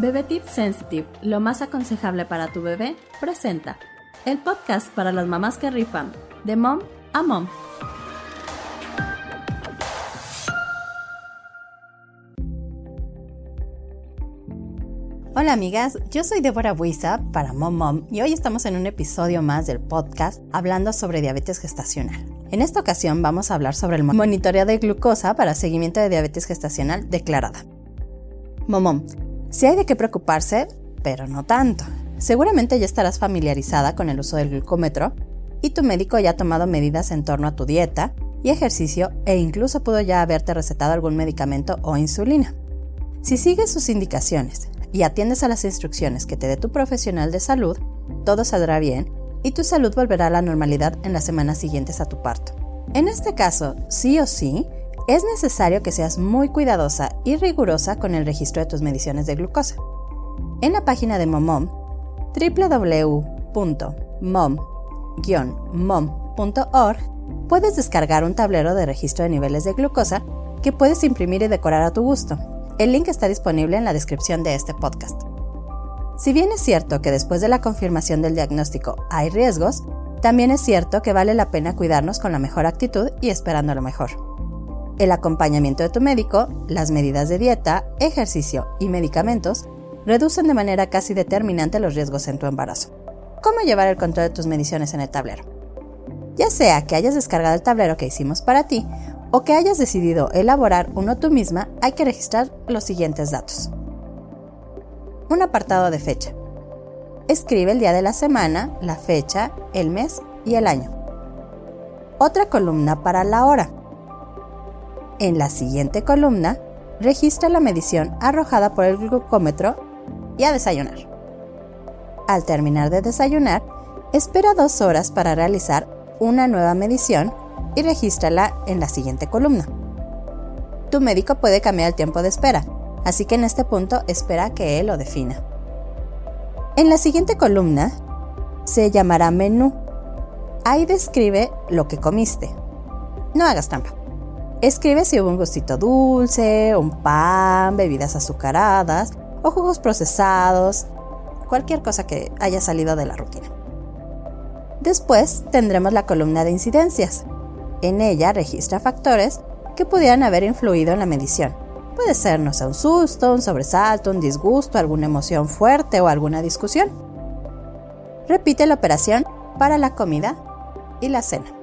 Bebé Tip Sensitive, lo más aconsejable para tu bebé, presenta el podcast para las mamás que rifan, de mom a mom. Hola amigas, yo soy Débora Buiza para Mom Mom y hoy estamos en un episodio más del podcast hablando sobre diabetes gestacional. En esta ocasión vamos a hablar sobre el monitoreo de glucosa para seguimiento de diabetes gestacional declarada. Momom, si hay de qué preocuparse, pero no tanto. Seguramente ya estarás familiarizada con el uso del glucómetro y tu médico ya ha tomado medidas en torno a tu dieta y ejercicio e incluso pudo ya haberte recetado algún medicamento o insulina. Si sigues sus indicaciones y atiendes a las instrucciones que te dé tu profesional de salud, todo saldrá bien y tu salud volverá a la normalidad en las semanas siguientes a tu parto. En este caso, sí o sí, es necesario que seas muy cuidadosa y rigurosa con el registro de tus mediciones de glucosa. En la página de Momom, www.mom-mom.org, puedes descargar un tablero de registro de niveles de glucosa que puedes imprimir y decorar a tu gusto. El link está disponible en la descripción de este podcast. Si bien es cierto que después de la confirmación del diagnóstico hay riesgos, también es cierto que vale la pena cuidarnos con la mejor actitud y esperando lo mejor. El acompañamiento de tu médico, las medidas de dieta, ejercicio y medicamentos reducen de manera casi determinante los riesgos en tu embarazo. ¿Cómo llevar el control de tus mediciones en el tablero? Ya sea que hayas descargado el tablero que hicimos para ti o que hayas decidido elaborar uno tú misma, hay que registrar los siguientes datos. Un apartado de fecha. Escribe el día de la semana, la fecha, el mes y el año. Otra columna para la hora. En la siguiente columna, registra la medición arrojada por el glucómetro y a desayunar. Al terminar de desayunar, espera dos horas para realizar una nueva medición y regístrala en la siguiente columna. Tu médico puede cambiar el tiempo de espera, así que en este punto espera que él lo defina. En la siguiente columna se llamará menú. Ahí describe lo que comiste. No hagas trampa. Escribe si hubo un gustito dulce, un pan, bebidas azucaradas o jugos procesados, cualquier cosa que haya salido de la rutina. Después tendremos la columna de incidencias, en ella registra factores que pudieran haber influido en la medición. Puede ser, no sé, un susto, un sobresalto, un disgusto, alguna emoción fuerte o alguna discusión. Repite la operación para la comida y la cena.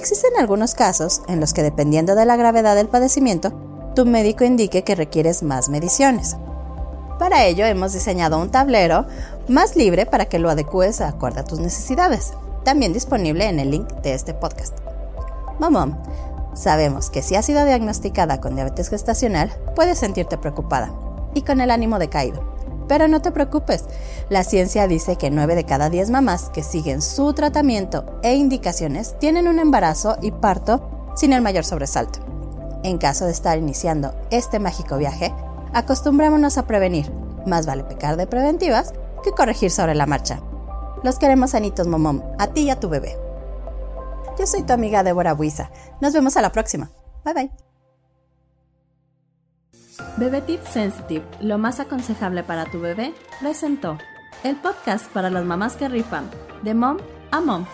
Existen algunos casos en los que dependiendo de la gravedad del padecimiento, tu médico indique que requieres más mediciones. Para ello hemos diseñado un tablero más libre para que lo adecues acorde a tus necesidades también disponible en el link de este podcast. Mamón, sabemos que si has sido diagnosticada con diabetes gestacional, puedes sentirte preocupada y con el ánimo decaído. Pero no te preocupes, la ciencia dice que 9 de cada 10 mamás que siguen su tratamiento e indicaciones tienen un embarazo y parto sin el mayor sobresalto. En caso de estar iniciando este mágico viaje, acostumbrémonos a prevenir. Más vale pecar de preventivas que corregir sobre la marcha. Los queremos sanitos, momom, a ti y a tu bebé. Yo soy tu amiga Débora Buiza. Nos vemos a la próxima. Bye bye. Bebé Sensitive, lo más aconsejable para tu bebé, presentó el podcast para las mamás que rifan, de mom a mom.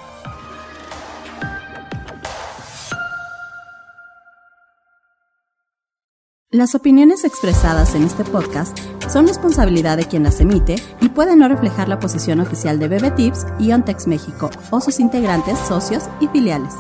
Las opiniones expresadas en este podcast son responsabilidad de quien las emite y pueden no reflejar la posición oficial de Bebe Tips y Ontex México o sus integrantes, socios y filiales.